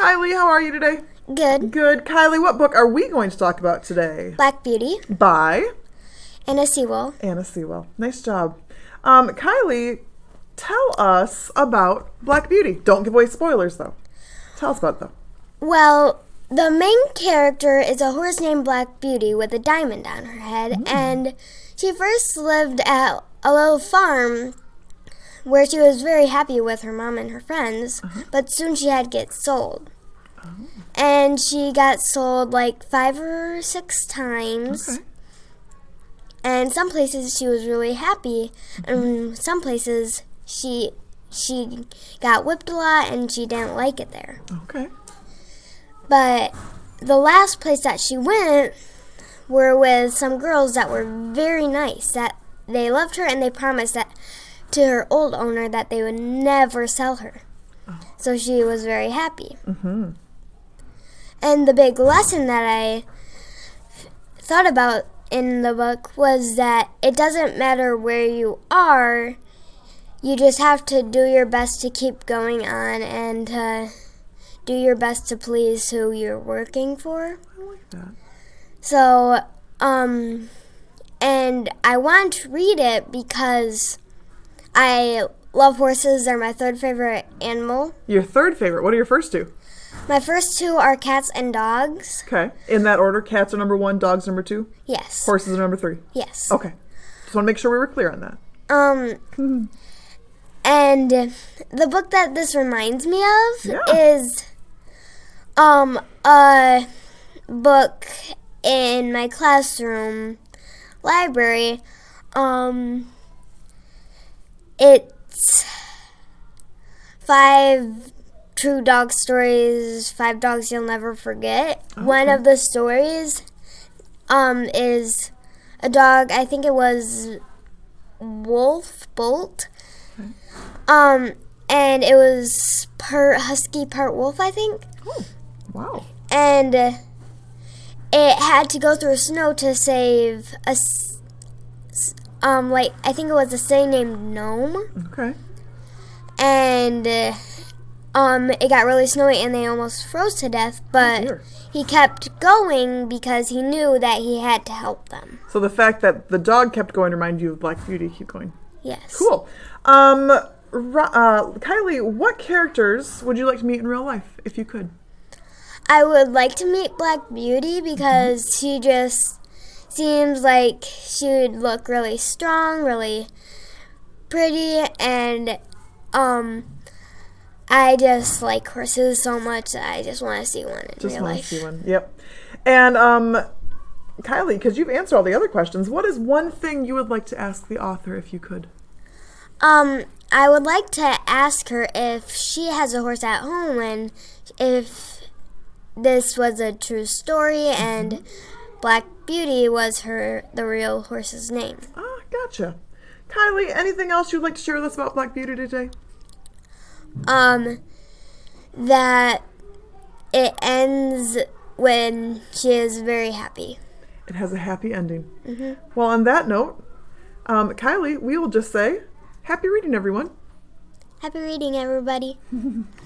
Kylie. How are you today? Good. Good. Kylie, what book are we going to talk about today? Black Beauty. By Anna Sewell. Anna Sewell. Nice job. Um, Kylie, tell us about Black Beauty. Don't give away spoilers, though. Tell us about it, though. Well, the main character is a horse named Black Beauty with a diamond on her head, and she first lived at a little farm where she was very happy with her mom and her friends, uh-huh. but soon she had to get sold. And she got sold like five or six times. Okay. And some places she was really happy, and mm-hmm. some places she she got whipped a lot and she didn't like it there. Okay. But the last place that she went were with some girls that were very nice. That they loved her and they promised that to her old owner that they would never sell her. So she was very happy. Mm-hmm. And the big lesson that I thought about in the book was that it doesn't matter where you are, you just have to do your best to keep going on and to do your best to please who you're working for. I like that. So, um, and I want to read it because I love horses. They're my third favorite animal. Your third favorite. What are your first two? My first two are cats and dogs. Okay. In that order, cats are number one, dogs number two, Yes. horses are number three. Yes. Okay. Just want to make sure we were clear on that. Um, and the book that this reminds me of Yeah. is um a book in my classroom library. Um, it's five true dog stories, five dogs you'll never forget. One of the stories um is a dog. I think it was Wolf Bolt. Um, and it was part husky, part wolf, I think. Oh, Wow. And it had to go through snow to save a, um, like I think it was a city named Nome. Okay. And uh, um, it got really snowy, and they almost froze to death. But dear. he kept going because he knew that he had to help them. So the fact that the dog kept going reminded you of Black Beauty. Keep going. Yes. Cool. Um, uh, Kylie, what characters would you like to meet in real life if you could? I would like to meet Black Beauty because she just seems like she would look really strong, really pretty, and um, I just like horses so much that I just want to see one in Just real want life. to see one. Yep. And um, Kylie, because you've answered all the other questions, what is one thing you would like to ask the author if you could? Um, I would like to ask her if she has a horse at home and if this was a true story and Black Beauty was her the real horse's name. Ah, gotcha. Kylie, anything else you'd like to share with us about Black Beauty today? um that it ends when she is very happy. It has a happy ending. Well, on that note, um, Kylie, we will just say happy reading, everyone. Happy reading, everybody.